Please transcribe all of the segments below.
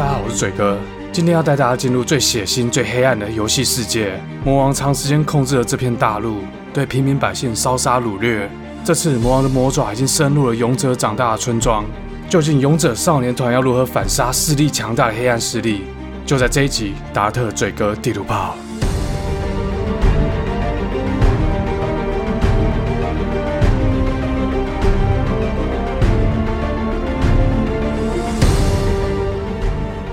大家好，我是嘴哥，今天要带大家进入最血腥、最黑暗的游戏世界。魔王长时间控制了这片大陆，对平民百姓烧杀掳掠。这次魔王的魔爪已经深入了勇者长大的村庄，究竟勇者少年团要如何反杀势力强大的黑暗势力？就在这一集，达特嘴哥地图炮。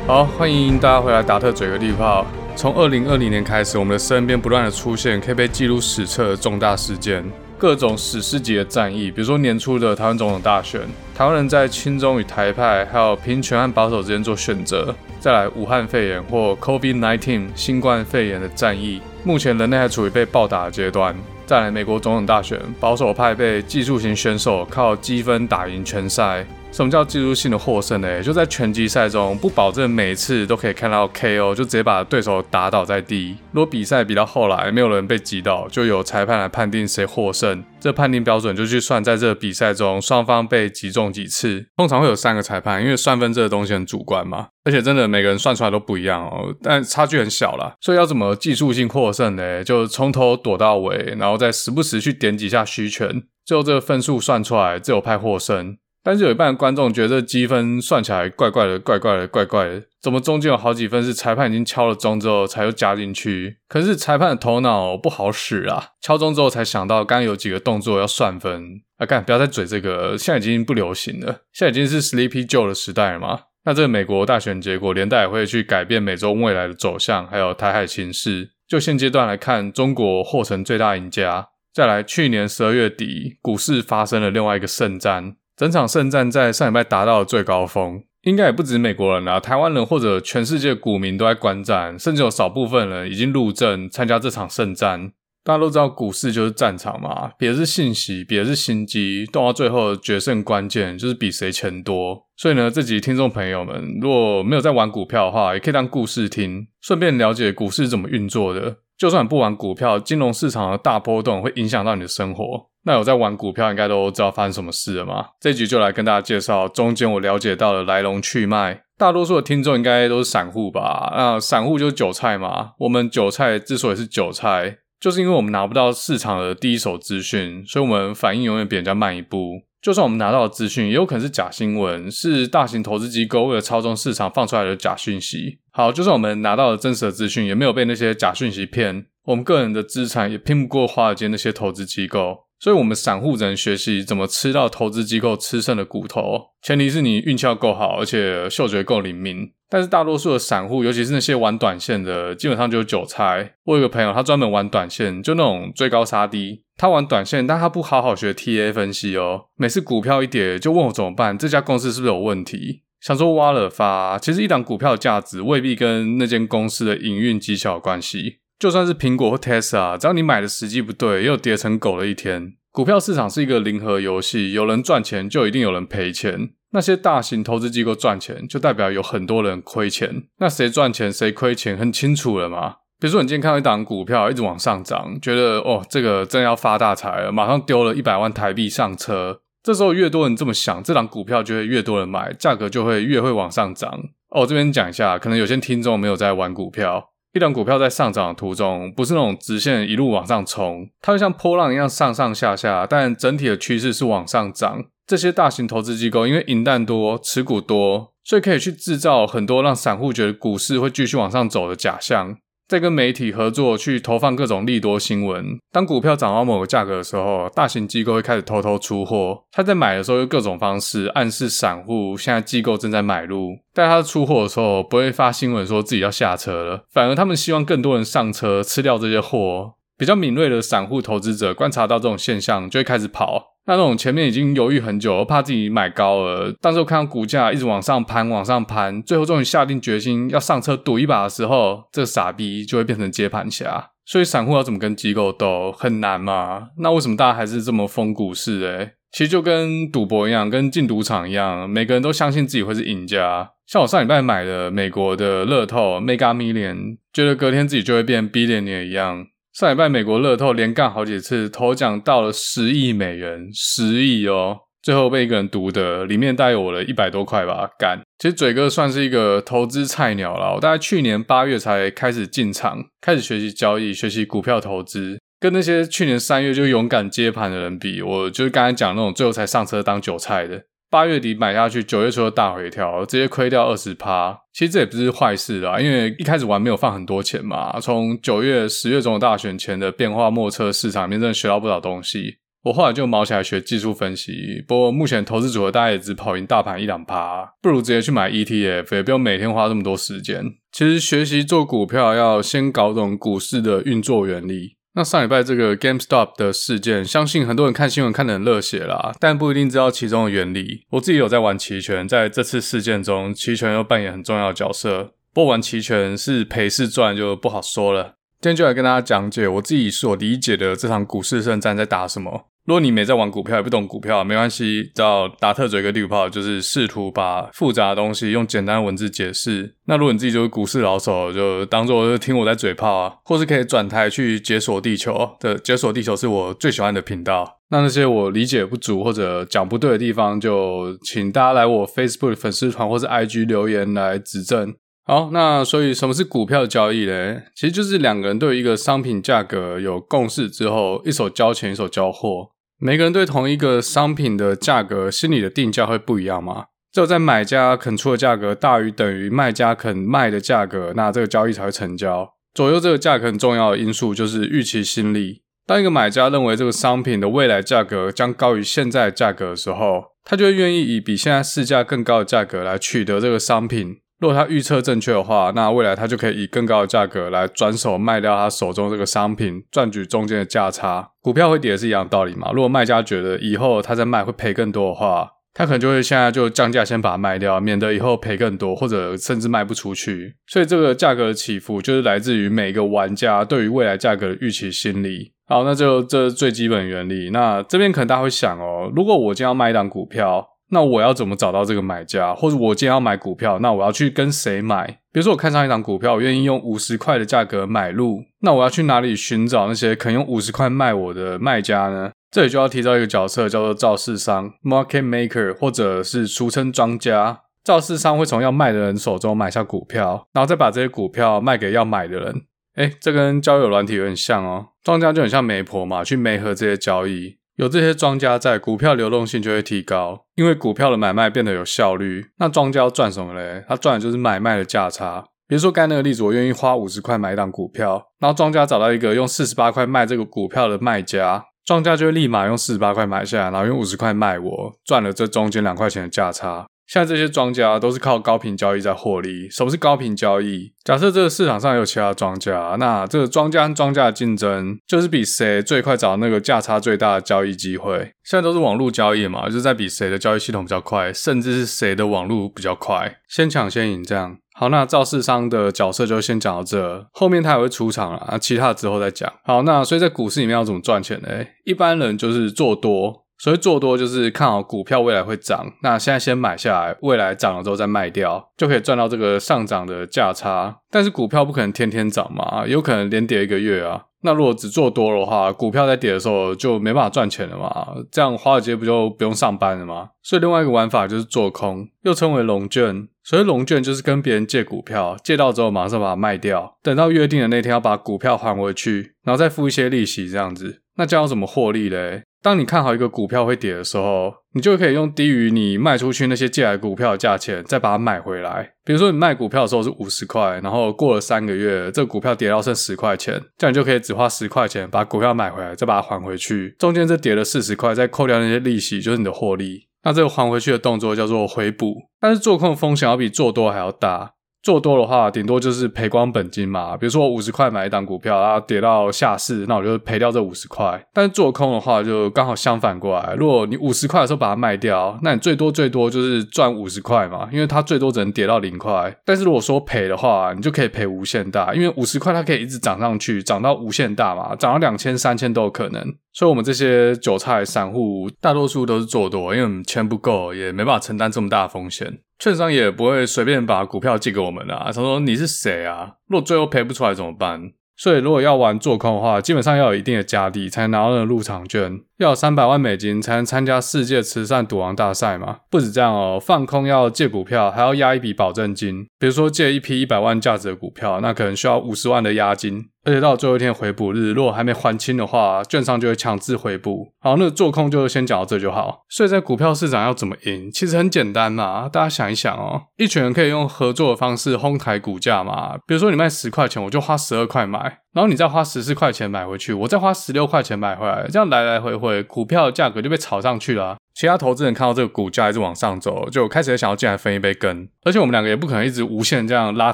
好，欢迎大家回来，达特嘴哥地炮。从二零二零年开始，我们的身边不断的出现可以被记录史册的重大事件，各种史诗级的战役，比如说年初的台湾总统大选，台湾人在亲中与台派，还有平权和保守之间做选择。再来，武汉肺炎或 COVID-19 新冠肺炎的战役，目前人类还处于被暴打的阶段。再来，美国总统大选，保守派被技术型选手靠积分打赢全赛。什么叫技术性的获胜呢？就在拳击赛中，不保证每次都可以看到 KO，就直接把对手打倒在地。如果比赛比到后来没有人被击倒，就由裁判来判定谁获胜。这判定标准就去算在这个比赛中双方被击中几次。通常会有三个裁判，因为算分这个东西很主观嘛，而且真的每个人算出来都不一样哦，但差距很小啦。所以要怎么技术性获胜呢？就从头躲到尾，然后再时不时去点几下虚拳，最后这个分数算出来，自由派获胜。但是有一半的观众觉得这积分算起来怪怪的，怪怪的，怪怪的。怎么中间有好几分是裁判已经敲了钟之后才又加进去？可是裁判的头脑不好使啊！敲钟之后才想到刚有几个动作要算分啊！干，不要再嘴这个，现在已经不流行了，现在已经是 Sleepy Joe 的时代了嘛。那这个美国大选结果连带也会去改变美洲未来的走向，还有台海情势。就现阶段来看，中国或成最大赢家。再来，去年十二月底，股市发生了另外一个圣战。整场圣战在上礼拜达到了最高峰，应该也不止美国人啦，台湾人或者全世界股民都在观战，甚至有少部分人已经入阵参加这场圣战。大家都知道股市就是战场嘛，比的是信息，比的是心机，动到最后决胜关键就是比谁钱多。所以呢，这集听众朋友们如果没有在玩股票的话，也可以当故事听，顺便了解股市怎么运作的。就算不玩股票，金融市场的大波动会影响到你的生活。那有在玩股票，应该都知道发生什么事了吗？这集就来跟大家介绍中间我了解到的来龙去脉。大多数的听众应该都是散户吧？那散户就是韭菜嘛。我们韭菜之所以是韭菜，就是因为我们拿不到市场的第一手资讯，所以我们反应永远比人家慢一步。就算我们拿到的资讯，也有可能是假新闻，是大型投资机构为了操纵市场放出来的假讯息。好，就算我们拿到了真实的资讯，也没有被那些假讯息骗，我们个人的资产也拼不过华尔街那些投资机构。所以，我们散户只能学习怎么吃到投资机构吃剩的骨头，前提是你运气要够好，而且嗅觉够灵敏。但是，大多数的散户，尤其是那些玩短线的，基本上就是韭菜。我有个朋友，他专门玩短线，就那种追高杀低。他玩短线，但他不好好学 TA 分析哦。每次股票一跌，就问我怎么办，这家公司是不是有问题？想说挖了发，其实一档股票的价值未必跟那间公司的营运绩效有关系。就算是苹果或 Tesla，只要你买的时机不对，又跌成狗的一天。股票市场是一个零和游戏，有人赚钱就一定有人赔钱。那些大型投资机构赚钱，就代表有很多人亏钱。那谁赚钱谁亏钱很清楚了嘛？比如说你今天看到一档股票一直往上涨，觉得哦这个真要发大财了，马上丢了一百万台币上车。这时候越多人这么想，这档股票就会越多人买，价格就会越会往上涨。哦，这边讲一下，可能有些听众没有在玩股票。一档股票在上涨的途中，不是那种直线一路往上冲，它会像波浪一样上上下下，但整体的趋势是往上涨。这些大型投资机构因为银弹多、持股多，所以可以去制造很多让散户觉得股市会继续往上走的假象。在跟媒体合作去投放各种利多新闻。当股票涨到某个价格的时候，大型机构会开始偷偷出货。他在买的时候用各种方式暗示散户，现在机构正在买入。但他出货的时候不会发新闻说自己要下车了，反而他们希望更多人上车吃掉这些货。比较敏锐的散户投资者观察到这种现象，就会开始跑。那种前面已经犹豫很久，怕自己买高了，当时候看到股价一直往上攀，往上攀，最后终于下定决心要上车赌一把的时候，这个傻逼就会变成接盘侠。所以散户要怎么跟机构斗，很难嘛？那为什么大家还是这么疯股市？诶其实就跟赌博一样，跟进赌场一样，每个人都相信自己会是赢家。像我上礼拜买的美国的乐透 Mega Million，觉得隔天自己就会变 Billionaire 一样。上礼拜美国乐透连干好几次，头奖到了十亿美元，十亿哦！最后被一个人独得，里面大概有我的一百多块吧。干，其实嘴哥算是一个投资菜鸟了，我大概去年八月才开始进场，开始学习交易，学习股票投资。跟那些去年三月就勇敢接盘的人比，我就是刚才讲那种最后才上车当韭菜的。八月底买下去，九月初的大回调，直接亏掉二十趴。其实这也不是坏事啦，因为一开始玩没有放很多钱嘛。从九月、十月总统大选前的变化莫测市场里面，真的学到不少东西。我后来就毛起来学技术分析。不过目前投资组合大概也只跑赢大盘一两趴，不如直接去买 ETF，也不用每天花这么多时间。其实学习做股票要先搞懂股市的运作原理。那上礼拜这个 GameStop 的事件，相信很多人看新闻看得很热血啦，但不一定知道其中的原理。我自己有在玩期权，在这次事件中，期权又扮演很重要的角色。不玩期权是赔是赚就不好说了。今天就来跟大家讲解我自己所理解的这场股市圣战在打什么。如果你没在玩股票，也不懂股票，没关系，找达特嘴哥绿炮，就是试图把复杂的东西用简单的文字解释。那如果你自己就是股市老手，就当做听我在嘴炮啊，或是可以转台去解锁地球的，解锁地球是我最喜欢的频道。那那些我理解不足或者讲不对的地方，就请大家来我 Facebook 粉丝团或是 IG 留言来指正。好，那所以什么是股票交易嘞？其实就是两个人对一个商品价格有共识之后，一手交钱，一手交货。每个人对同一个商品的价格心里的定价会不一样吗？只有在买家肯出的价格大于等于卖家肯卖的价格，那这个交易才会成交。左右这个价格很重要的因素就是预期心理。当一个买家认为这个商品的未来价格将高于现在价格的时候，他就会愿意以比现在市价更高的价格来取得这个商品。如果他预测正确的话，那未来他就可以以更高的价格来转手卖掉他手中这个商品，赚取中间的价差。股票会跌是一样道理嘛？如果卖家觉得以后他再卖会赔更多的话，他可能就会现在就降价先把它卖掉，免得以后赔更多，或者甚至卖不出去。所以这个价格的起伏就是来自于每个玩家对于未来价格的预期心理。好，那就这是最基本原理。那这边可能大家会想哦，如果我今天要卖一档股票。那我要怎么找到这个买家？或者我今天要买股票，那我要去跟谁买？比如说我看上一档股票，我愿意用五十块的价格买入，那我要去哪里寻找那些肯用五十块卖我的卖家呢？这里就要提到一个角色，叫做造市商 （market maker） 或者是俗称庄家。造市商会从要卖的人手中买下股票，然后再把这些股票卖给要买的人。诶，这跟交友软体有点像哦。庄家就很像媒婆嘛，去媒合这些交易。有这些庄家在，股票流动性就会提高，因为股票的买卖变得有效率。那庄家要赚什么嘞？他赚的就是买卖的价差。比如说刚才那个例子，我愿意花五十块买一档股票，然后庄家找到一个用四十八块卖这个股票的卖家，庄家就会立马用四十八块买下来，然后用五十块卖我，赚了这中间两块钱的价差。现在这些庄家都是靠高频交易在获利。什么是高频交易？假设这个市场上有其他庄家，那这个庄家和庄家的竞争就是比谁最快找到那个价差最大的交易机会。现在都是网络交易嘛，就是在比谁的交易系统比较快，甚至是谁的网络比较快，先抢先赢这样。好，那造市商的角色就先讲到这，后面他也会出场了，其他的之后再讲。好，那所以在股市里面要怎么赚钱呢？一般人就是做多。所以做多就是看好股票未来会涨，那现在先买下来，未来涨了之后再卖掉，就可以赚到这个上涨的价差。但是股票不可能天天涨嘛，有可能连跌一个月啊。那如果只做多的话，股票在跌的时候就没办法赚钱了嘛，这样华尔街不就不用上班了吗？所以另外一个玩法就是做空，又称为融券。所以融券就是跟别人借股票，借到之后马上把它卖掉，等到约定的那天要把股票还回去，然后再付一些利息这样子。那这样怎么获利嘞？当你看好一个股票会跌的时候，你就可以用低于你卖出去那些借来股票的价钱，再把它买回来。比如说你卖股票的时候是五十块，然后过了三个月，这个股票跌到剩十块钱，这样你就可以只花十块钱把股票买回来，再把它还回去。中间这跌了四十块，再扣掉那些利息，就是你的获利。那这个还回去的动作叫做回补，但是做空的风险要比做多还要大。做多的话，顶多就是赔光本金嘛。比如说我五十块买一档股票，然后跌到下市，那我就赔掉这五十块。但是做空的话，就刚好相反过来。如果你五十块的时候把它卖掉，那你最多最多就是赚五十块嘛，因为它最多只能跌到零块。但是如果说赔的话，你就可以赔无限大，因为五十块它可以一直涨上去，涨到无限大嘛，涨到两千、三千都有可能。所以我们这些韭菜散户，大多数都是做多，因为我们钱不够，也没办法承担这么大的风险。券商也不会随便把股票借给我们啊。他说：“你是谁啊？如果最后赔不出来怎么办？”所以如果要玩做空的话，基本上要有一定的家底才能拿到那个入场券。要三百万美金才能参加世界慈善赌王大赛吗？不止这样哦，放空要借股票，还要押一笔保证金。比如说借一批一百万价值的股票，那可能需要五十万的押金。而且到最后一天回补日，如果还没还清的话，券商就会强制回补。好，那做空就先讲到这就好。所以在股票市场要怎么赢？其实很简单嘛，大家想一想哦，一群人可以用合作的方式哄抬股价嘛。比如说你卖十块钱，我就花十二块买，然后你再花十四块钱买回去，我再花十六块钱买回来，这样来来回回，股票的价格就被炒上去了。其他投资人看到这个股价一直往上走，就开始想要进来分一杯羹。而且我们两个也不可能一直无限这样拉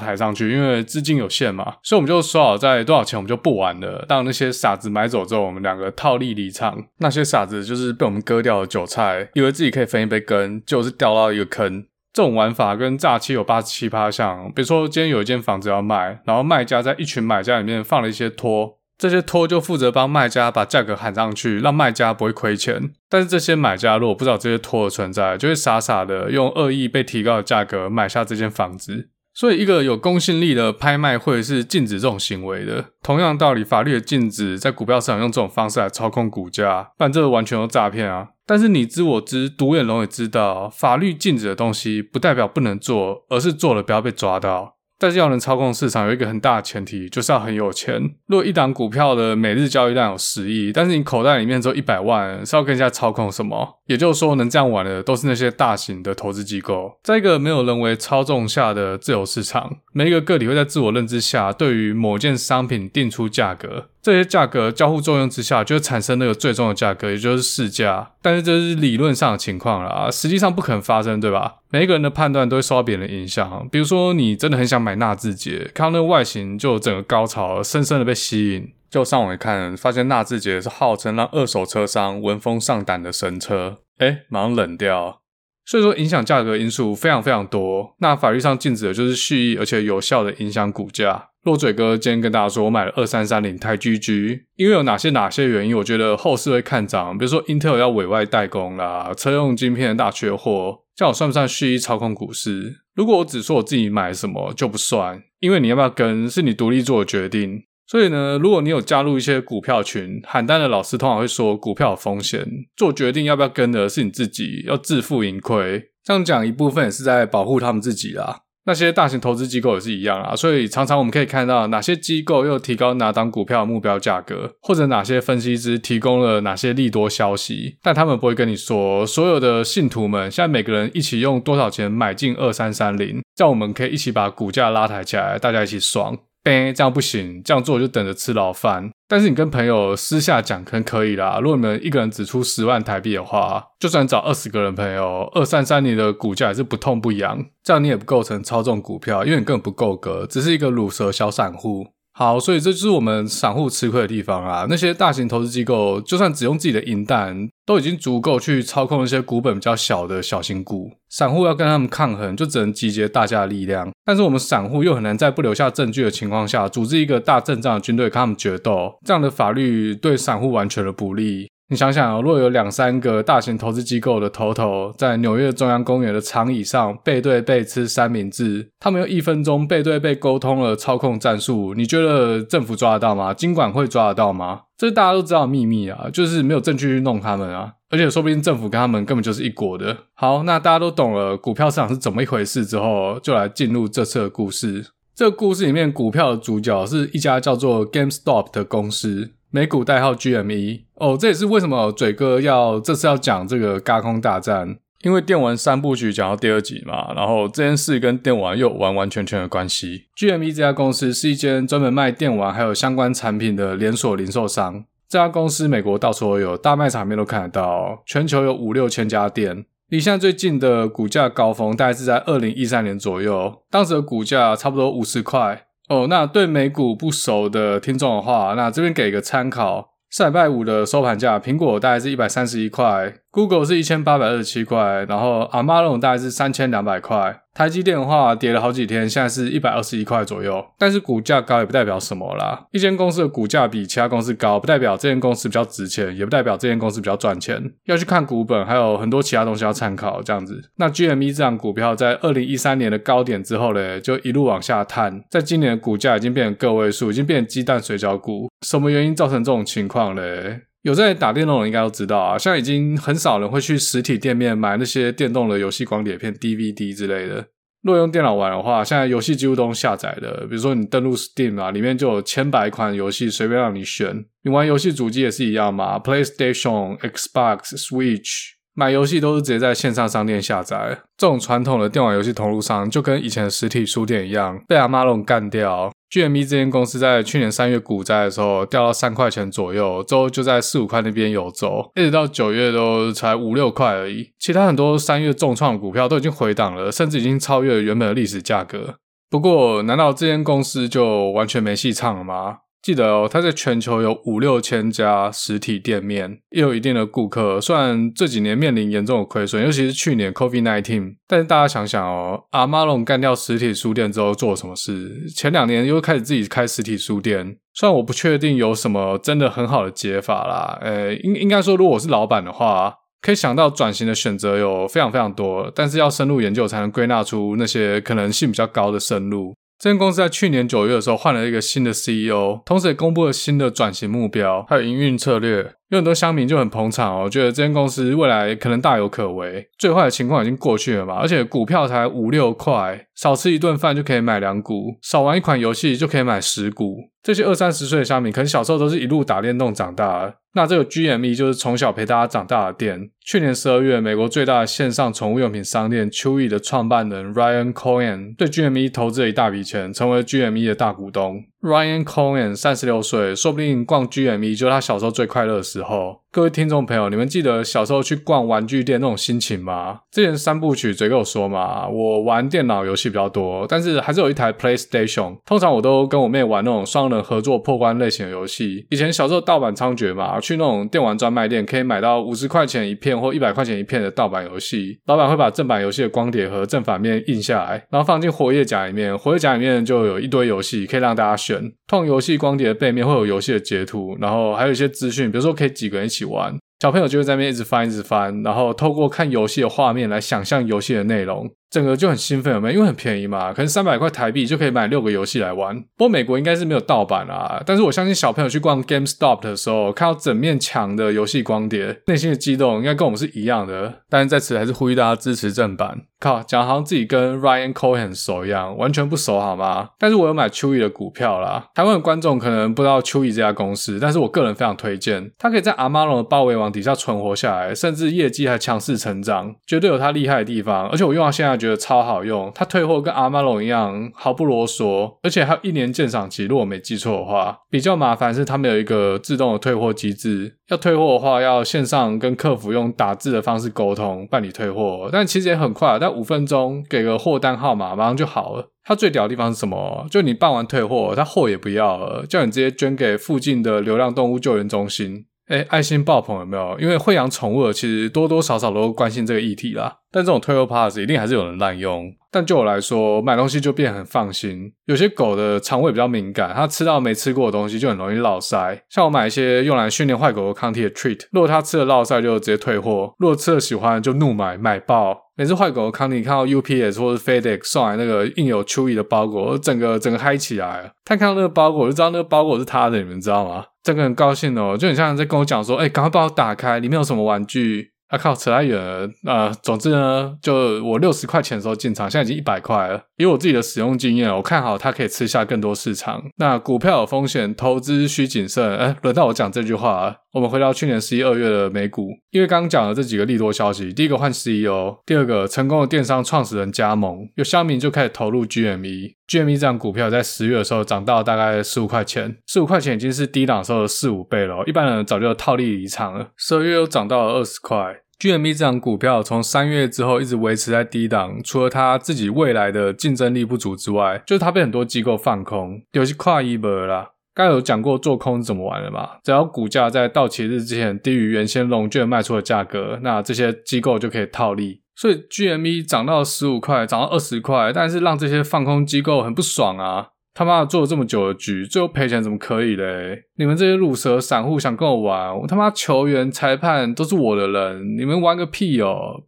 抬上去，因为资金有限嘛。所以我们就说好在多少钱我们就不玩了。当那些傻子买走之后，我们两个套利离场。那些傻子就是被我们割掉的韭菜，以为自己可以分一杯羹，就是掉到一个坑。这种玩法跟诈欺有八十七八像。比如说今天有一间房子要卖，然后卖家在一群买家里面放了一些托。这些托就负责帮卖家把价格喊上去，让卖家不会亏钱。但是这些买家如果不知道这些托的存在，就会傻傻的用恶意被提高的价格买下这间房子。所以，一个有公信力的拍卖会是禁止这种行为的。同样道理，法律的禁止在股票市场用这种方式来操控股价，不然这个完全都诈骗啊！但是你知我知，独眼龙也知道，法律禁止的东西不代表不能做，而是做了不要被抓到。但是要能操控市场，有一个很大的前提，就是要很有钱。如果一档股票的每日交易量有十亿，但是你口袋里面只有一百万，是要跟人家操控什么？也就是说，能这样玩的都是那些大型的投资机构。在一个没有人为操纵下的自由市场，每一个个体会在自我认知下，对于某件商品定出价格。这些价格交互作用之下，就会产生那个最终的价格，也就是市价。但是这是理论上的情况啦，实际上不可能发生，对吧？每一个人的判断都会受到别人的影响。比如说，你真的很想买纳智捷，看到那个外形就整个高潮，深深的被吸引，就上网一看，发现纳智捷是号称让二手车商闻风丧胆的神车，诶，马上冷掉。所以说，影响价格因素非常非常多。那法律上禁止的就是蓄意而且有效的影响股价。落嘴哥今天跟大家说，我买了二三三零台 GG，因为有哪些哪些原因，我觉得后市会看涨。比如说，Intel 要委外代工啦，车用晶片的大缺货，这样我算不算蓄意操控股市？如果我只说我自己买什么就不算，因为你要不要跟是你独立做的决定。所以呢，如果你有加入一些股票群，喊单的老师通常会说股票有风险，做决定要不要跟的是你自己，要自负盈亏。这样讲一部分也是在保护他们自己啦。那些大型投资机构也是一样啊，所以常常我们可以看到哪些机构又提高哪档股票的目标价格，或者哪些分析师提供了哪些利多消息，但他们不会跟你说，所有的信徒们现在每个人一起用多少钱买进二三三零，这样我们可以一起把股价拉抬起来，大家一起爽。呗，这样不行，这样做就等着吃牢饭。但是你跟朋友私下讲可能可以啦。如果你们一个人只出十万台币的话，就算找二十个人朋友，二三三零的股价也是不痛不痒。这样你也不构成操纵股票，因为你根本不够格，只是一个鲁蛇小散户。好，所以这就是我们散户吃亏的地方啊。那些大型投资机构，就算只用自己的银弹，都已经足够去操控一些股本比较小的小型股。散户要跟他们抗衡，就只能集结大家的力量。但是我们散户又很难在不留下证据的情况下，组织一个大阵仗的军队跟他们决斗。这样的法律对散户完全的不利。你想想，如果有两三个大型投资机构的头头在纽约中央公园的长椅上背对背吃三明治，他们用一分钟背对背沟通了操控战术，你觉得政府抓得到吗？金管会抓得到吗？这大家都知道秘密啊，就是没有证据去弄他们啊，而且说不定政府跟他们根本就是一国的。好，那大家都懂了股票市场是怎么一回事之后，就来进入这次的故事。这个故事里面，股票的主角是一家叫做 GameStop 的公司。美股代号 GME 哦，这也是为什么嘴哥要这次要讲这个嘎空大战，因为电玩三部曲讲到第二集嘛，然后这件事跟电玩又完完全全的关系。GME 这家公司是一间专门卖电玩还有相关产品的连锁零售商，这家公司美国到处都有，大卖场面都看得到，全球有五六千家店。离现在最近的股价高峰大概是在二零一三年左右，当时的股价差不多五十块。哦，那对美股不熟的听众的话，那这边给个参考。上礼拜五的收盘价，苹果大概是一百三十一块，Google 是一千八百二十七块，然后 Amazon 大概是三千两百块。台积电的话跌了好几天，现在是一百二十一块左右。但是股价高也不代表什么啦。一间公司的股价比其他公司高，不代表这间公司比较值钱，也不代表这间公司比较赚钱。要去看股本，还有很多其他东西要参考。这样子，那 GME 这档股票在二零一三年的高点之后嘞，就一路往下探，在今年的股价已经变成个位数，已经变成鸡蛋水饺股。什么原因造成这种情况嘞？有在打电动的人应该都知道啊，现在已经很少人会去实体店面买那些电动的游戏光碟片、DVD 之类的。若用电脑玩的话，现在游戏几乎都用下载的，比如说你登录 Steam 啊，里面就有千百款游戏随便让你选。你玩游戏主机也是一样嘛，PlayStation、Xbox、Switch。买游戏都是直接在线上商店下载，这种传统的电玩游戏通路商就跟以前的实体书店一样，被阿妈龙干掉。GME 这间公司在去年三月股灾的时候掉到三块钱左右，之后就在四五块那边游走，一直到九月都才五六块而已。其他很多三月重创股票都已经回档了，甚至已经超越了原本的历史价格。不过，难道这间公司就完全没戏唱了吗？记得哦，它在全球有五六千家实体店面，也有一定的顾客。虽然这几年面临严重的亏损，尤其是去年 COVID-19，但是大家想想哦，阿妈龙干掉实体书店之后做了什么事？前两年又开始自己开实体书店。虽然我不确定有什么真的很好的解法啦，呃，应应该说，如果我是老板的话，可以想到转型的选择有非常非常多，但是要深入研究才能归纳出那些可能性比较高的生路。这间公司在去年九月的时候换了一个新的 CEO，同时也公布了新的转型目标，还有营运策略。有很多乡民就很捧场哦，觉得这间公司未来可能大有可为。最坏的情况已经过去了嘛，而且股票才五六块，少吃一顿饭就可以买两股，少玩一款游戏就可以买十股。这些二三十岁的乡民，可能小时候都是一路打电动长大的。那这个 GME 就是从小陪大家长大的店。去年十二月，美国最大的线上宠物用品商店 Chewy 的创办人 Ryan Cohen 对 GME 投资了一大笔钱，成为 GME 的大股东。Ryan Cohen 三十六岁，说不定逛 GME 就是他小时候最快乐的时候。各位听众朋友，你们记得小时候去逛玩具店那种心情吗？之前三部曲嘴跟我说嘛，我玩电脑游戏比较多，但是还是有一台 PlayStation。通常我都跟我妹玩那种双人合作破关类型的游戏。以前小时候盗版猖獗嘛，去那种电玩专卖店可以买到五十块钱一片或一百块钱一片的盗版游戏。老板会把正版游戏的光碟和正反面印下来，然后放进活页夹里面。活页夹里面就有一堆游戏可以让大家选。通游戏光碟的背面会有游戏的截图，然后还有一些资讯，比如说可以可以几个人一起玩，小朋友就会在那边一直翻，一直翻，然后透过看游戏的画面来想象游戏的内容。整个就很兴奋，有没有？因为很便宜嘛，可能三百块台币就可以买六个游戏来玩。不过美国应该是没有盗版啊，但是我相信小朋友去逛 GameStop 的时候，看到整面墙的游戏光碟，内心的激动应该跟我们是一样的。但是在此还是呼吁大家支持正版。靠，讲好像自己跟 Ryan Cohen 很熟一样，完全不熟好吗？但是我有买 Chewy 的股票啦。台湾的观众可能不知道 Chewy 这家公司，但是我个人非常推荐，它可以在阿妈龙的包围网底下存活下来，甚至业绩还强势成长，绝对有它厉害的地方。而且我用到现在觉得超好用。它退货跟阿玛龙一样毫不啰嗦，而且还有一年鉴赏期。如果没记错的话，比较麻烦是他们有一个自动的退货机制。要退货的话，要线上跟客服用打字的方式沟通办理退货，但其实也很快，但五分钟给个货单号码，马上就好了。它最屌的地方是什么？就你办完退货，它货也不要了，叫你直接捐给附近的流浪动物救援中心。诶，爱心爆棚有没有？因为会养宠物的，其实多多少少都关心这个议题啦。但这种退货 pass 一定还是有人滥用。但就我来说，买东西就变很放心。有些狗的肠胃比较敏感，它吃到没吃过的东西就很容易落腮。像我买一些用来训练坏狗的康体的 treat，如果它吃了落腮就直接退货；如果吃了喜欢就怒买买爆。每次坏狗的康体看到 UPS 或者 FedEx 送来那个印有 Chewy 的包裹，整个整个嗨起来了。他看到那个包裹就知道那个包裹是他的，你们知道吗？这个很高兴哦，就很像在跟我讲说：“哎、欸，赶快帮我打开，里面有什么玩具。”啊靠，扯太远了。呃，总之呢，就我六十块钱的时候进场，现在已经一百块了。以我自己的使用经验，我看好它可以吃下更多市场。那股票有风险，投资需谨慎。哎，轮到我讲这句话了。我们回到去年十一二月的美股，因为刚刚讲了这几个利多消息，第一个换 CEO，第二个成功的电商创始人加盟，有乡民就开始投入 GME。GME 这档股票在十月的时候涨到大概十五块钱，十五块钱已经是低档时候的四五倍了。一般人早就套利离场了。十二月又涨到了二十块。GME 这档股票从三月之后一直维持在低档，除了它自己未来的竞争力不足之外，就是它被很多机构放空，有些跨一波啦。刚有讲过做空是怎么玩的嘛？只要股价在到期日之前低于原先融券卖出的价格，那这些机构就可以套利。所以 GME 涨到十五块，涨到二十块，但是让这些放空机构很不爽啊！他妈的做了这么久的局，最后赔钱怎么可以嘞？你们这些乳蛇散户想跟我玩，我他妈球员、裁判都是我的人，你们玩个屁哦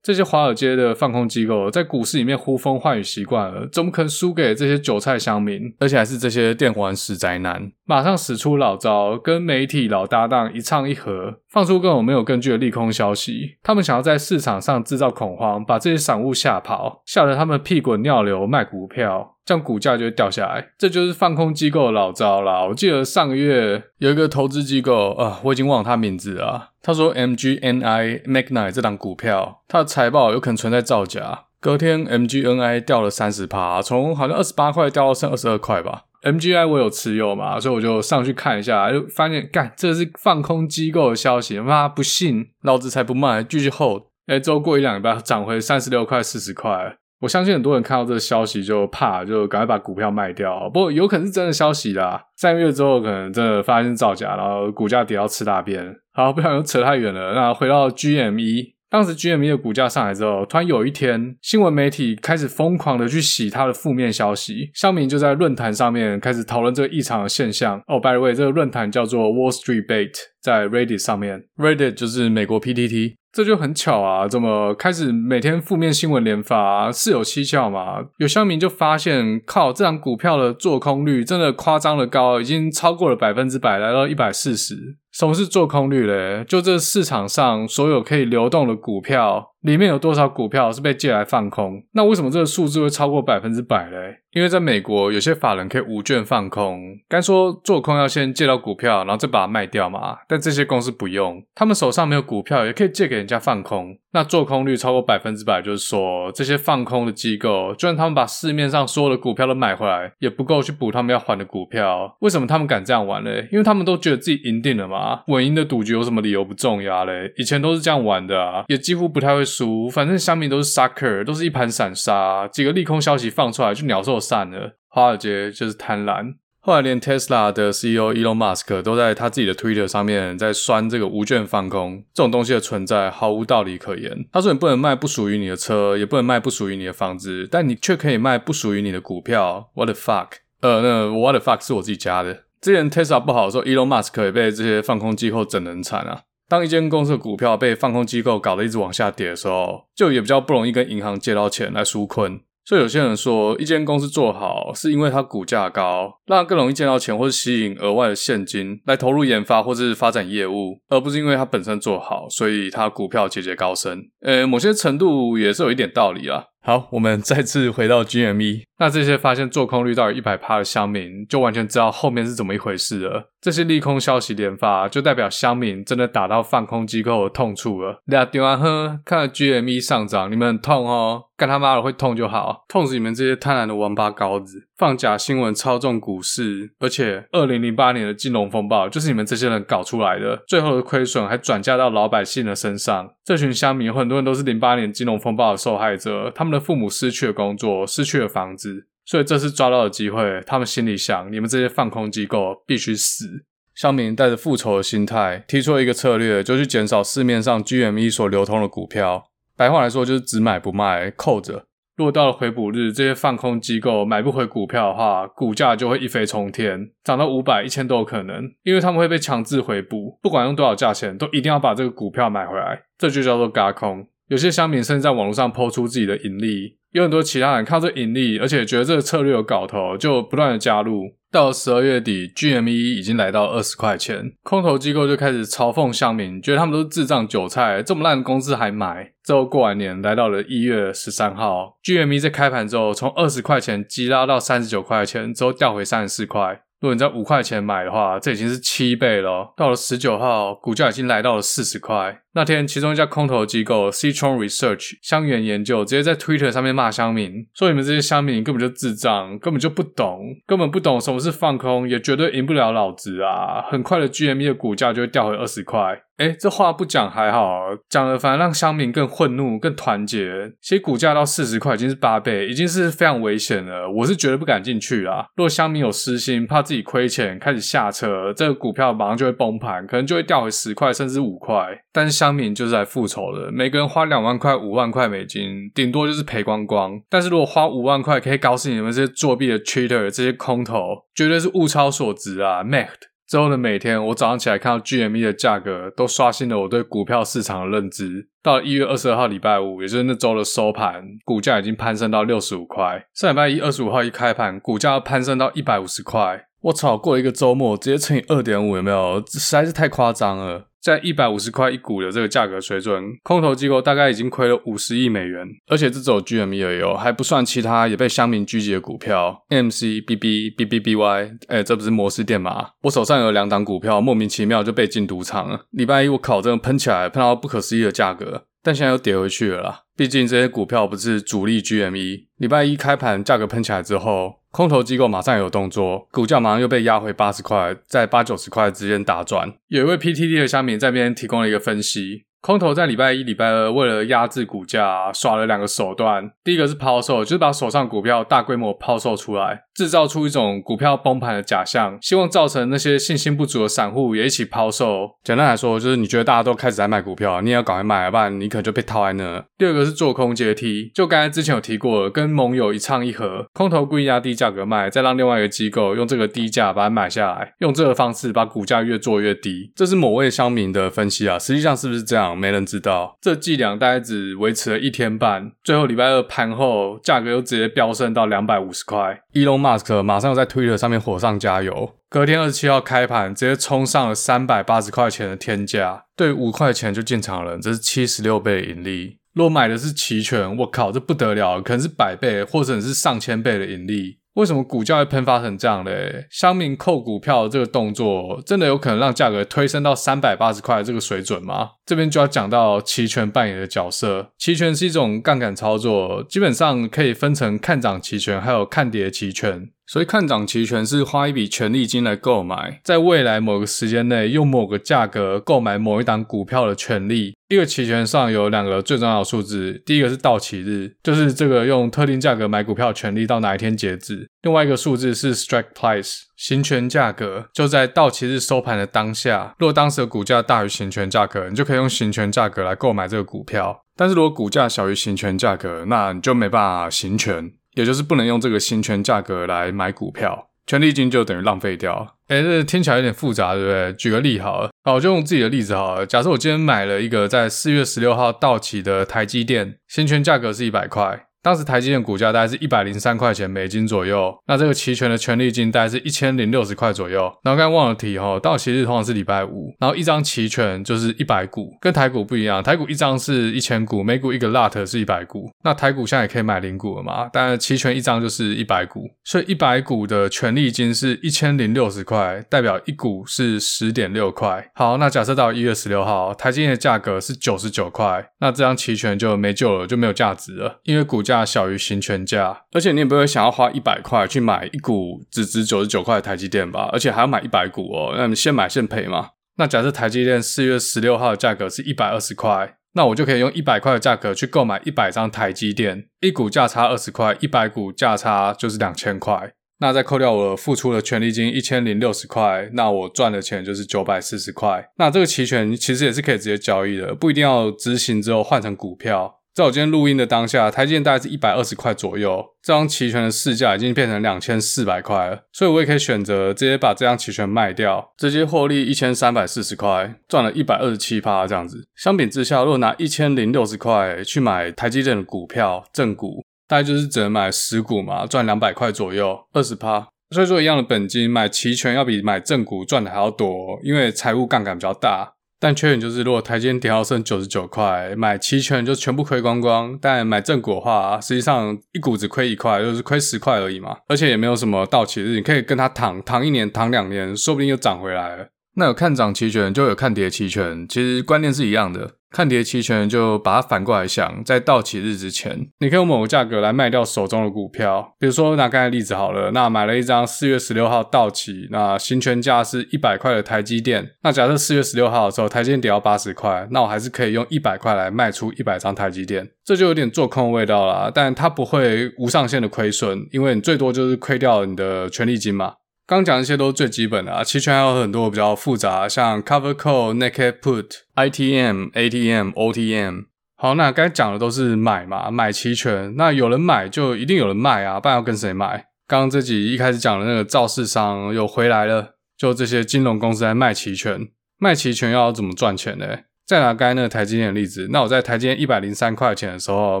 这些华尔街的放空机构在股市里面呼风唤雨习惯了，怎么可能输给这些韭菜乡民？而且还是这些电玩死宅男，马上使出老招，跟媒体老搭档一唱一和，放出各种没有根据的利空消息。他们想要在市场上制造恐慌，把这些散户吓跑，吓得他们屁滚尿流卖股票，这样股价就会掉下来。这就是放空机构的老招啦。我记得上个月有一个投资机构啊，我已经忘了他名字了。他说：“MGNI Magni 这档股票，它的财报有可能存在造假。隔天 MGNI 掉了三十趴，从好像二十八块掉到剩二十二块吧。MGI 我有持有嘛，所以我就上去看一下，就发现干，这是放空机构的消息，妈不信，老子才不卖，继续 hold。哎，之后过一两礼拜涨回三十六块、四十块。我相信很多人看到这个消息就怕，就赶快把股票卖掉。不过有可能是真的消息啦，三个月之后可能真的发现造假，然后股价跌到吃大便。”好，不想又扯太远了。那回到 GME，当时 GME 的股价上来之后，突然有一天，新闻媒体开始疯狂的去洗它的负面消息，乡民就在论坛上面开始讨论这个异常的现象。哦，by the way，这个论坛叫做 Wall Street Bait，在 Reddit 上面，Reddit 就是美国 PTT。这就很巧啊，怎么开始每天负面新闻连发，是有蹊跷嘛？有乡民就发现，靠，这档股票的做空率真的夸张的高，已经超过了百分之百，来到一百四十。什么是做空率嘞？就这市场上所有可以流动的股票，里面有多少股票是被借来放空？那为什么这个数字会超过百分之百嘞？因为在美国，有些法人可以无券放空。该说做空要先借到股票，然后再把它卖掉嘛。但这些公司不用，他们手上没有股票，也可以借给人家放空。那做空率超过百分之百，就是说这些放空的机构，就算他们把市面上所有的股票都买回来，也不够去补他们要还的股票。为什么他们敢这样玩嘞？因为他们都觉得自己赢定了嘛。稳赢的赌局有什么理由不重要嘞？以前都是这样玩的啊，也几乎不太会输。反正乡民都是 sucker，都是一盘散沙。几个利空消息放出来就鸟兽。散了，华尔街就是贪婪。后来连 Tesla 的 CEO Elon Musk 都在他自己的 Twitter 上面在酸这个无券放空这种东西的存在毫无道理可言。他说：“你不能卖不属于你的车，也不能卖不属于你的房子，但你却可以卖不属于你的股票。”What the fuck？呃，那 What the fuck 是我自己加的。之前 Tesla 不好的时候，Elon Musk 也被这些放空机构整得很惨啊。当一间公司的股票被放空机构搞得一直往下跌的时候，就也比较不容易跟银行借到钱来纾困。所以有些人说，一间公司做好是因为它股价高，让它更容易借到钱，或是吸引额外的现金来投入研发或是发展业务，而不是因为它本身做好，所以它股票节节高升。呃，某些程度也是有一点道理啊。好，我们再次回到 GME。那这些发现做空率到一百趴的乡民，就完全知道后面是怎么一回事了。这些利空消息连发，就代表乡民真的打到放空机构的痛处了。俩丢完哼，看了 GME 上涨，你们很痛哦，干他妈的会痛就好，痛死你们这些贪婪的王八羔子，放假新闻操纵股市，而且二零零八年的金融风暴就是你们这些人搞出来的，最后的亏损还转嫁到老百姓的身上。这群乡民很多人都是零八年金融风暴的受害者，他们的父母失去了工作，失去了房子。所以这次抓到的机会，他们心里想：你们这些放空机构必须死。乡民带着复仇的心态，提出了一个策略，就去减少市面上 GME 所流通的股票。白话来说，就是只买不卖，扣着。如果到了回补日，这些放空机构买不回股票的话，股价就会一飞冲天，涨到五百、一千都有可能，因为他们会被强制回补，不管用多少价钱，都一定要把这个股票买回来。这就叫做轧空。有些乡民甚至在网络上抛出自己的盈利。有很多其他人看到这盈利，而且觉得这个策略有搞头，就不断的加入。到十二月底，GME 已经来到二十块钱，空头机构就开始嘲讽乡民，觉得他们都是智障韭菜，这么烂的公司还买。之后过完年，来到了一月十三号，GME 在开盘之后从二十块钱急拉到三十九块钱，之后掉回三十四块。如果你在五块钱买的话，这已经是七倍了。到了十九号，股价已经来到了四十块。那天，其中一家空头机构 Citron Research 乡园研究直接在 Twitter 上面骂乡民，说你们这些乡民根本就智障，根本就不懂，根本不懂什么是放空，也绝对赢不了老子啊！很快的，GME 的股价就会掉回二十块。诶，这话不讲还好，讲了反而让乡民更愤怒、更团结。其实股价到四十块已经是八倍，已经是非常危险了。我是绝对不敢进去啦。如果乡民有私心，怕自己亏钱，开始下车，这个股票马上就会崩盘，可能就会掉回十块甚至五块。但是乡民就是来复仇的，每个人花两万块、五万块美金，顶多就是赔光光。但是如果花五万块，可以搞死你们这些作弊的 cheater，这些空头，绝对是物超所值啊 Mac。之后的每天，我早上起来看到 GME 的价格，都刷新了我对股票市场的认知。到一月二十二号礼拜五，也就是那周的收盘，股价已经攀升到六十五块。上礼拜一二十五号一开盘，股价攀升到一百五十块。我操，过了一个周末，直接乘以二点五，有没有？这实在是太夸张了。在一百五十块一股的这个价格水准，空头机构大概已经亏了五十亿美元，而且这只有 GME 而已哦，还不算其他也被乡民狙击的股票，MCBBBBBY，哎，这不是摩斯电码？我手上有两档股票，莫名其妙就被进赌场了。礼拜一我靠，真的喷起来，喷到不可思议的价格，但现在又跌回去了啦。毕竟这些股票不是主力 GME。礼拜一开盘价格喷起来之后，空头机构马上有动作，股价马上又被压回八十块，在八九十块之间打转。有一位 PTD 的虾民在边提供了一个分析。空头在礼拜一、礼拜二为了压制股价，耍了两个手段。第一个是抛售，就是把手上股票大规模抛售出来，制造出一种股票崩盘的假象，希望造成那些信心不足的散户也一起抛售。简单来说，就是你觉得大家都开始在卖股票，你也要赶快卖，不然你可能就被套在那。第二个是做空阶梯，就刚才之前有提过了，跟盟友一唱一和，空头故意压低价格卖，再让另外一个机构用这个低价把它买下来，用这个方式把股价越做越低。这是某位乡民的分析啊，实际上是不是这样？没人知道，这伎俩大概只维持了一天半，最后礼拜二盘后价格又直接飙升到两百五十块。Elon Musk 马上又在 Twitter 上面火上加油，隔天二十七号开盘直接冲上了三百八十块钱的天价，对五块钱就进场了，这是七十六倍的盈利。若买的是期权，我靠，这不得了，可能是百倍或者是上千倍的盈利。为什么股价会喷发成这样嘞？乡民扣股票这个动作，真的有可能让价格推升到三百八十块这个水准吗？这边就要讲到期权扮演的角色。期权是一种杠杆操作，基本上可以分成看涨期权还有看跌期权。所以看涨期权是花一笔权利金来购买，在未来某个时间内用某个价格购买某一档股票的权利。一个期权上有两个最重要的数字，第一个是到期日，就是这个用特定价格买股票的权利到哪一天截止；另外一个数字是 strike price，行权价格，就在到期日收盘的当下，若当时的股价大于行权价格，你就可以用行权价格来购买这个股票；但是如果股价小于行权价格，那你就没办法行权。也就是不能用这个行权价格来买股票，权利金就等于浪费掉。诶，这听起来有点复杂，对不对？举个例好了，好，我就用自己的例子好了。假设我今天买了一个在四月十六号到期的台积电，行权价格是一百块。当时台积电股价大概是一百零三块钱美金左右，那这个期权的权利金大概是一千零六十块左右。然后刚忘了提哈，到期日通常是礼拜五，然后一张期权就是一百股，跟台股不一样，台股一张是一千股，每股一个 lot 是一百股。那台股现在也可以买零股了嘛？但是期权一张就是一百股，所以一百股的权利金是一千零六十块，代表一股是十点六块。好，那假设到一月十六号，台积电的价格是九十九块，那这张期权就没救了，就没有价值了，因为股价。价小于行权价，而且你也不会想要花一百块去买一股只值九十九块的台积电吧？而且还要买一百股哦，那你现买现赔嘛？那假设台积电四月十六号的价格是一百二十块，那我就可以用一百块的价格去购买一百张台积电，一股价差二十块，一百股价差就是两千块。那再扣掉我付出的权利金一千零六十块，那我赚的钱就是九百四十块。那这个期权其实也是可以直接交易的，不一定要执行之后换成股票。在我今天录音的当下，台积电大概是一百二十块左右，这张期权的市价已经变成两千四百块了，所以我也可以选择直接把这张期权卖掉，直接获利一千三百四十块，赚了一百二十七趴这样子。相比之下，如果拿一千零六十块去买台积电的股票正股，大概就是只能买十股嘛，赚两百块左右，二十趴。所以说一样的本金买期权要比买正股赚的还要多，因为财务杠杆比较大。但缺点就是，如果台积电跌到剩九十九块，买期权就全部亏光光；但买正股的话，实际上一股只亏一块，就是亏十块而已嘛，而且也没有什么到期日，你可以跟它躺躺一年、躺两年，说不定又涨回来了。那有看涨期权，就有看跌期权，其实观念是一样的。看跌期权就把它反过来想，在到期日之前，你可以用某个价格来卖掉手中的股票。比如说拿刚才例子好了，那买了一张四月十六号到期，那行权价是一百块的台积电。那假设四月十六号的时候，台积电跌到八十块，那我还是可以用一百块来卖出一百张台积电。这就有点做空的味道啦，但它不会无上限的亏损，因为你最多就是亏掉你的权利金嘛。刚讲这些都是最基本的啊，期权还有很多比较复杂，像 Cover Call、Naked Put、ITM、ATM、OTM。好，那刚讲的都是买嘛，买期权。那有人买就一定有人卖啊，不然要跟谁买？刚刚这集一开始讲的那个造市商又回来了。就这些金融公司在卖期权，卖期权要怎么赚钱呢？再拿刚才那个台积电的例子，那我在台积电一百零三块钱的时候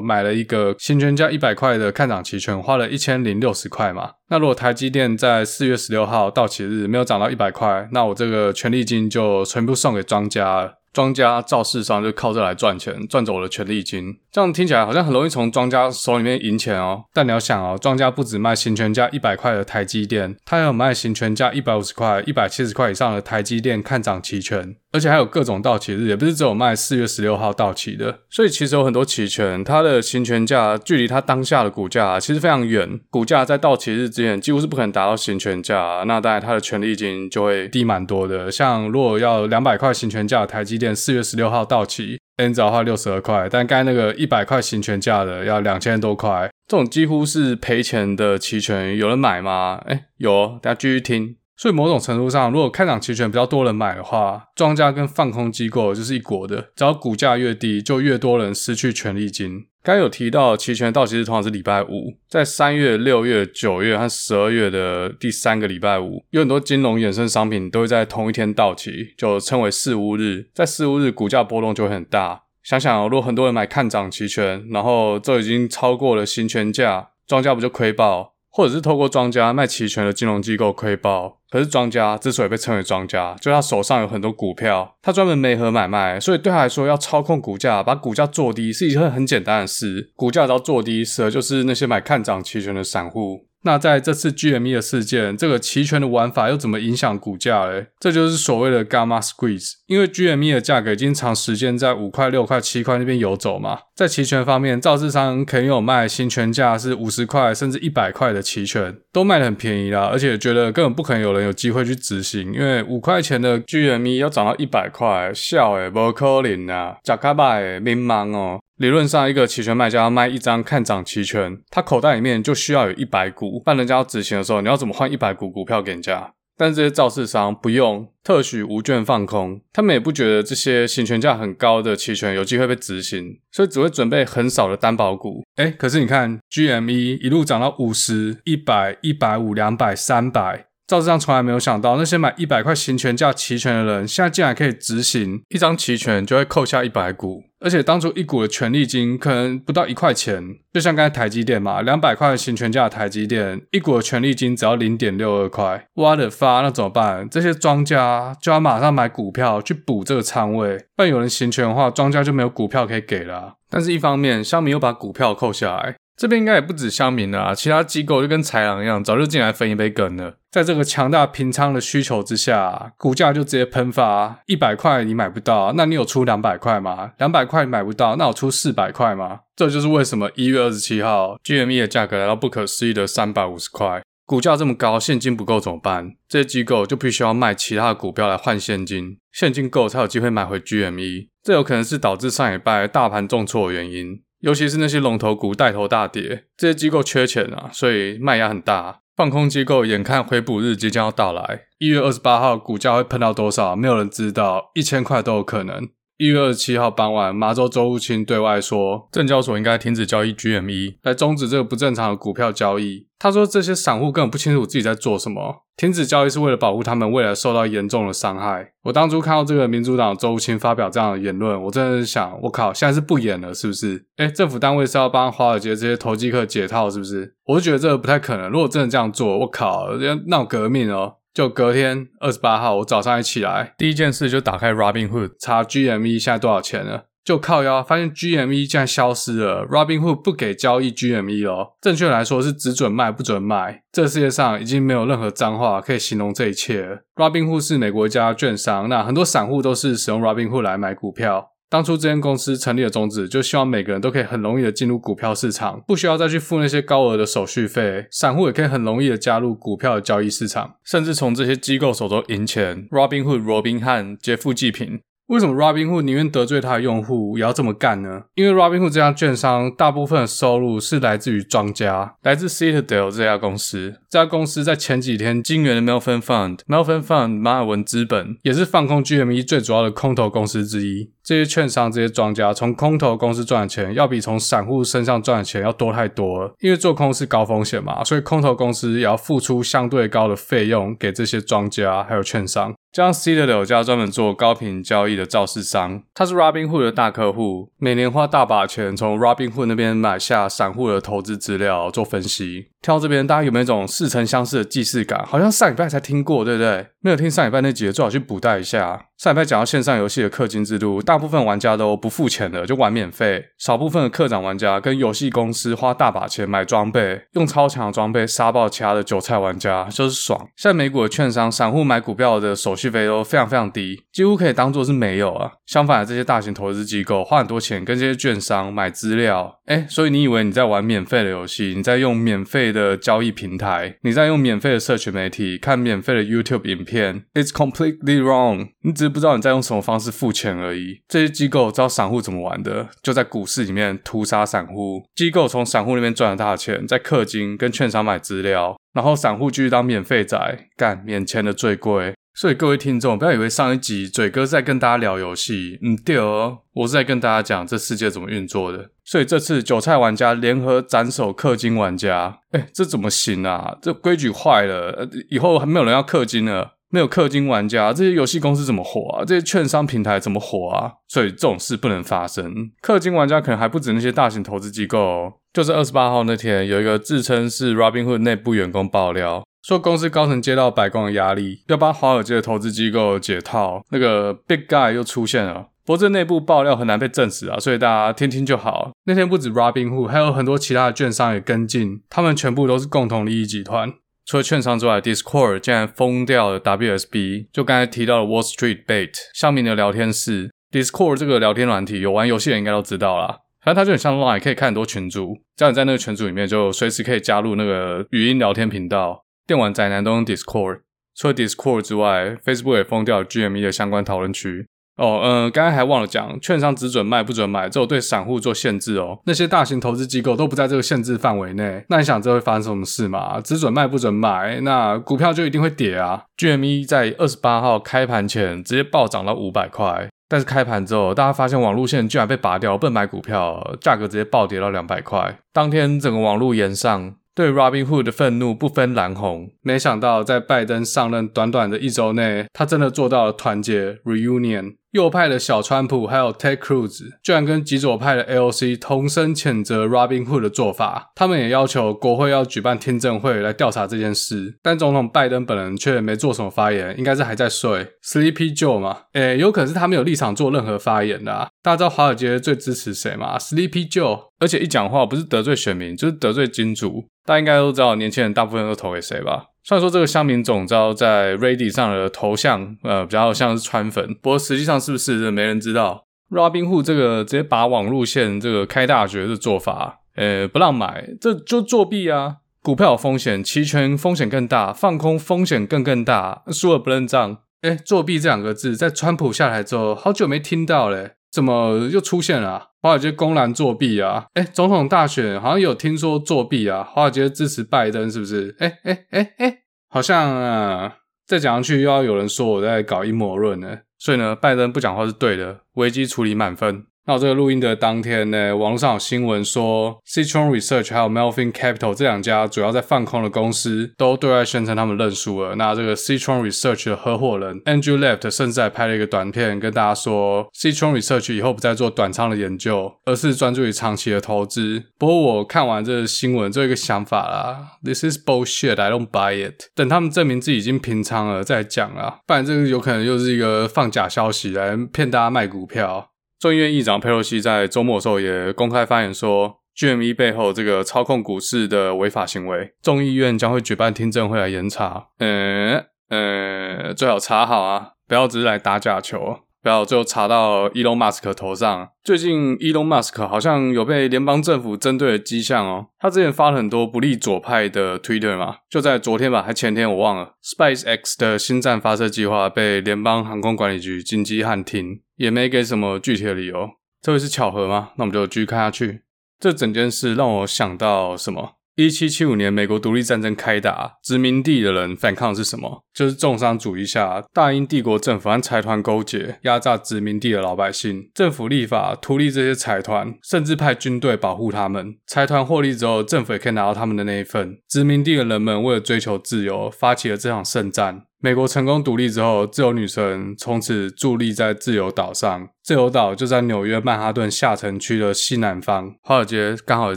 买了一个行权价一百块的看涨期权，花了一千零六十块嘛。那如果台积电在四月十六号到期日没有涨到一百块，那我这个权利金就全部送给庄家了。庄家造市商就靠这来赚钱，赚走了权利金。这样听起来好像很容易从庄家手里面赢钱哦。但你要想哦，庄家不只卖行权价一百块的台积电，他还有卖行权价一百五十块、一百七十块以上的台积电看涨期权。而且还有各种到期日，也不是只有卖四月十六号到期的。所以其实有很多期权，它的行权价距离它当下的股价其实非常远。股价在到期日之前几乎是不可能达到行权价，那当然它的权利金就会低蛮多的。像如果要两百块行权价台积电四月十六号到期，，N 只要花六十二块，但刚才那个一百块行权价的要两千多块，这种几乎是赔钱的期权，有人买吗？哎，有，大家继续听。所以某种程度上，如果看涨期权比较多人买的话，庄家跟放空机构就是一国的。只要股价越低，就越多人失去权利金。刚有提到期权到期日通常是礼拜五，在三月、六月、九月和十二月的第三个礼拜五，有很多金融衍生商品都会在同一天到期，就称为四五日。在四五日，股价波动就会很大。想想，如果很多人买看涨期权，然后这已经超过了行权价，庄家不就亏爆？或者是透过庄家卖期权的金融机构亏爆，可是庄家之所以被称为庄家，就他手上有很多股票，他专门没合买卖，所以对他来说要操控股价，把股价做低是一件很简单的事。股价只要做低，死的就是那些买看涨期权的散户。那在这次 GME 的事件，这个期权的玩法又怎么影响股价嘞？这就是所谓的 Gamma Squeeze。因为 GME 的价格已经长时间在五块、六块、七块那边游走嘛。在期权方面，造市商肯有卖行权价是五十块甚至一百块的期权，都卖得很便宜啦，而且觉得根本不可能有人有机会去执行，因为五块钱的 GME 要涨到一百块，笑诶，不可能啊，假卡巴诶，迷茫哦。理论上，一个期权卖家要卖一张看涨期权，他口袋里面就需要有一百股。但人家要执行的时候，你要怎么换一百股股票给人家？但是这些造市商不用特许无券放空，他们也不觉得这些行权价很高的期权有机会被执行，所以只会准备很少的担保股。诶，可是你看，GME 一路涨到五十、一百、一百五、两百、三百。造市商从来没有想到，那些买一百块行权价期权的人，现在竟然可以执行一张期权就会扣下一百股，而且当初一股的权利金可能不到一块钱，就像刚才台积电嘛，两百块行权价的台积电，一股的权利金只要零点六二块，挖的发那怎么办？这些庄家就要马上买股票去补这个仓位，不然有人行权的话，庄家就没有股票可以给了。但是一方面，小米又把股票扣下来。这边应该也不止乡民了啊，其他机构就跟豺狼一样，早就进来分一杯羹了。在这个强大平仓的需求之下，股价就直接喷发。一百块你买不到，那你有出两百块吗？两百块你买不到，那我出四百块吗？这就是为什么一月二十七号 GME 的价格来到不可思议的三百五十块。股价这么高，现金不够怎么办？这些机构就必须要卖其他的股票来换现金，现金够才有机会买回 GME。这有可能是导致上礼拜大盘重挫的原因。尤其是那些龙头股带头大跌，这些机构缺钱啊，所以卖压很大。放空机构眼看回补日即将要到来，一月二十八号股价会喷到多少？没有人知道，一千块都有可能。一月二十七号傍晚，马州州务卿对外说，证交所应该停止交易 GME，来终止这个不正常的股票交易。他说，这些散户根本不清楚自己在做什么，停止交易是为了保护他们未来受到严重的伤害。我当初看到这个民主党州务卿发表这样的言论，我真的是想，我靠，现在是不演了是不是？诶，政府单位是要帮华尔街这些投机客解套是不是？我就觉得这个不太可能。如果真的这样做，我靠，要闹革命哦！就隔天二十八号，我早上一起来，第一件事就打开 Robinhood 查 GME 现在多少钱了，就靠腰发现 GME 竟然消失了，Robinhood 不给交易 GME 哦，正确来说是只准卖不准卖。这个世界上已经没有任何脏话可以形容这一切了。Robinhood 是美国一家券商，那很多散户都是使用 Robinhood 来买股票。当初这间公司成立的宗旨，就希望每个人都可以很容易的进入股票市场，不需要再去付那些高额的手续费，散户也可以很容易的加入股票的交易市场，甚至从这些机构手中赢钱。Robinhood 罗宾汉劫富济贫。为什么 Robinhood 宁愿得罪他的用户也要这么干呢？因为 Robinhood 这家券商大部分的收入是来自于庄家，来自 Citadel 这家公司。这家公司在前几天金援的 Melvin Fund，Melvin Fund 马尔文资本也是放空 GME 最主要的空头公司之一。这些券商、这些庄家从空头公司赚的钱，要比从散户身上赚的钱要多太多了。因为做空是高风险嘛，所以空头公司也要付出相对高的费用给这些庄家还有券商。像 c i t a d e 家专门做高频交易的造市商，他是 Robinhood 的大客户，每年花大把钱从 Robinhood 那边买下散户的投资资料做分析。听到这边，大家有没有一种似曾相识的既视感？好像上礼拜才听过，对不对？没有听上礼拜那集的，最好去补带一下。上礼拜讲到线上游戏的氪金制度，大部分玩家都不付钱的，就玩免费。少部分的氪长玩家跟游戏公司花大把钱买装备，用超强的装备杀爆其他的韭菜玩家，就是爽。现在美股的券商，散户买股票的手续费都非常非常低，几乎可以当做是没有啊。相反的，这些大型投资机构花很多钱跟这些券商买资料，诶，所以你以为你在玩免费的游戏，你在用免费的交易平台，你在用免费的社群媒体看免费的 YouTube 影片，It's completely wrong。你只是不知道你在用什么方式付钱而已。这些机构知道散户怎么玩的，就在股市里面屠杀散户。机构从散户那边赚了大钱，在氪金跟券商买资料，然后散户继续当免费仔，干免钱的最贵。所以各位听众，不要以为上一集嘴哥在跟大家聊游戏，嗯，对哦，我是在跟大家讲这世界怎么运作的。所以这次韭菜玩家联合斩首氪金玩家，诶，这怎么行啊？这规矩坏了，以后还没有人要氪金了。没有氪金玩家，这些游戏公司怎么活啊？这些券商平台怎么活啊？所以这种事不能发生。氪金玩家可能还不止那些大型投资机构。就是二十八号那天，有一个自称是 Robinhood 内部员工爆料，说公司高层接到白宫的压力，要帮华尔街的投资机构解套。那个 Big Guy 又出现了，不过这内部爆料很难被证实啊，所以大家听听就好。那天不止 Robinhood，还有很多其他的券商也跟进，他们全部都是共同利益集团。除了券商之外，Discord 竟然封掉了 WSB，就刚才提到的 Wall Street Bait 乡民的聊天室。Discord 这个聊天软体，有玩游戏的人应该都知道啦。反正它就很像 Line，可以看很多群组，只要你在那个群组里面，就随时可以加入那个语音聊天频道。电玩宅男都用 Discord。除了 Discord 之外，Facebook 也封掉了 GME 的相关讨论区。哦，嗯，刚刚还忘了讲，券商只准卖不准买，只有对散户做限制哦。那些大型投资机构都不在这个限制范围内。那你想这会发生什么事吗？只准卖不准买，那股票就一定会跌啊。GME 在二十八号开盘前直接暴涨到五百块，但是开盘之后，大家发现网路线居然被拔掉，不能买股票，价格直接暴跌到两百块。当天整个网路炎上。对 Robinhood 的愤怒不分蓝红，没想到在拜登上任短短的一周内，他真的做到了团结 reunion。右派的小川普还有 Ted Cruz 居然跟极左派的 AOC 同声谴责 Robinhood 的做法，他们也要求国会要举办听证会来调查这件事。但总统拜登本人却没做什么发言，应该是还在睡 Sleepy Joe 嘛？诶，有可能是他没有立场做任何发言的啊。大家知道华尔街最支持谁吗？Sleepy Joe，而且一讲话不是得罪选民，就是得罪金主。大家应该都知道，年轻人大部分都投给谁吧？虽然说这个乡民总招在 Reddit 上的头像，呃，比较像是川粉，不过实际上是不是，没人知道。Robinhood 这个直接把网路线这个开大学的做法，呃，不让买，这就作弊啊！股票有风险，期权风险更大，放空风险更更大，输了不认账。诶，作弊这两个字，在川普下台之后，好久没听到嘞，怎么又出现了？华尔街公然作弊啊！诶，总统大选好像有听说作弊啊！华尔街支持拜登是不是？哎哎哎哎，好像啊，再讲下去又要有人说我在搞阴谋论呢。所以呢，拜登不讲话是对的，危机处理满分。那我这个录音的当天呢，网络上有新闻说，Citron Research 还有 Melvin Capital 这两家主要在放空的公司都对外宣称他们认输了。那这个 Citron Research 的合伙人 Andrew Left 甚至还拍了一个短片跟大家说，Citron Research 以后不再做短仓的研究，而是专注于长期的投资。不过我看完这个新闻，就有一个想法啦，This is bullshit, I don't buy it。等他们证明自己已经平仓了再讲啦，不然这个有可能又是一个放假消息来骗大家卖股票。众议院议长佩洛西在周末的时候也公开发言说，GME 背后这个操控股市的违法行为，众议院将会举办听证会来严查。嗯嗯，最好查好啊，不要只是来打假球。不要最后查到伊隆马斯克头上。最近伊隆马斯克好像有被联邦政府针对的迹象哦。他之前发了很多不利左派的 Twitter 嘛，就在昨天吧，还前天我忘了。SpaceX 的星舰发射计划被联邦航空管理局紧急喊停，也没给什么具体的理由。这会是巧合吗？那我们就继续看下去。这整件事让我想到什么？一七七五年，美国独立战争开打，殖民地的人反抗是什么？就是重商主义下，大英帝国政府和财团勾结，压榨殖民地的老百姓。政府立法图利这些财团，甚至派军队保护他们。财团获利之后，政府也可以拿到他们的那一份。殖民地的人们为了追求自由，发起了这场圣战。美国成功独立之后，自由女神从此伫立在自由岛上。自由岛就在纽约曼哈顿下城区的西南方，华尔街刚好也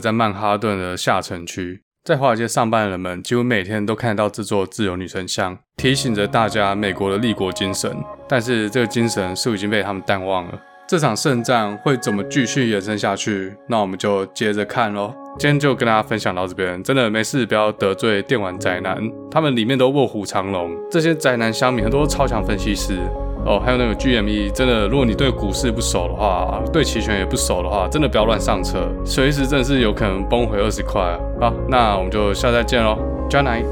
在曼哈顿的下城区。在华尔街上班的人们几乎每天都看到这座自由女神像，提醒着大家美国的立国精神。但是这个精神是已经被他们淡忘了。这场圣战会怎么继续延伸下去？那我们就接着看喽。今天就跟大家分享到这边，真的没事不要得罪电玩宅男，他们里面都卧虎藏龙。这些宅男乡民很多超强分析师。哦，还有那个 GME，真的，如果你对股市不熟的话，对期权也不熟的话，真的不要乱上车，随时真的是有可能崩回二十块。好，那我们就下次再见喽，加奶。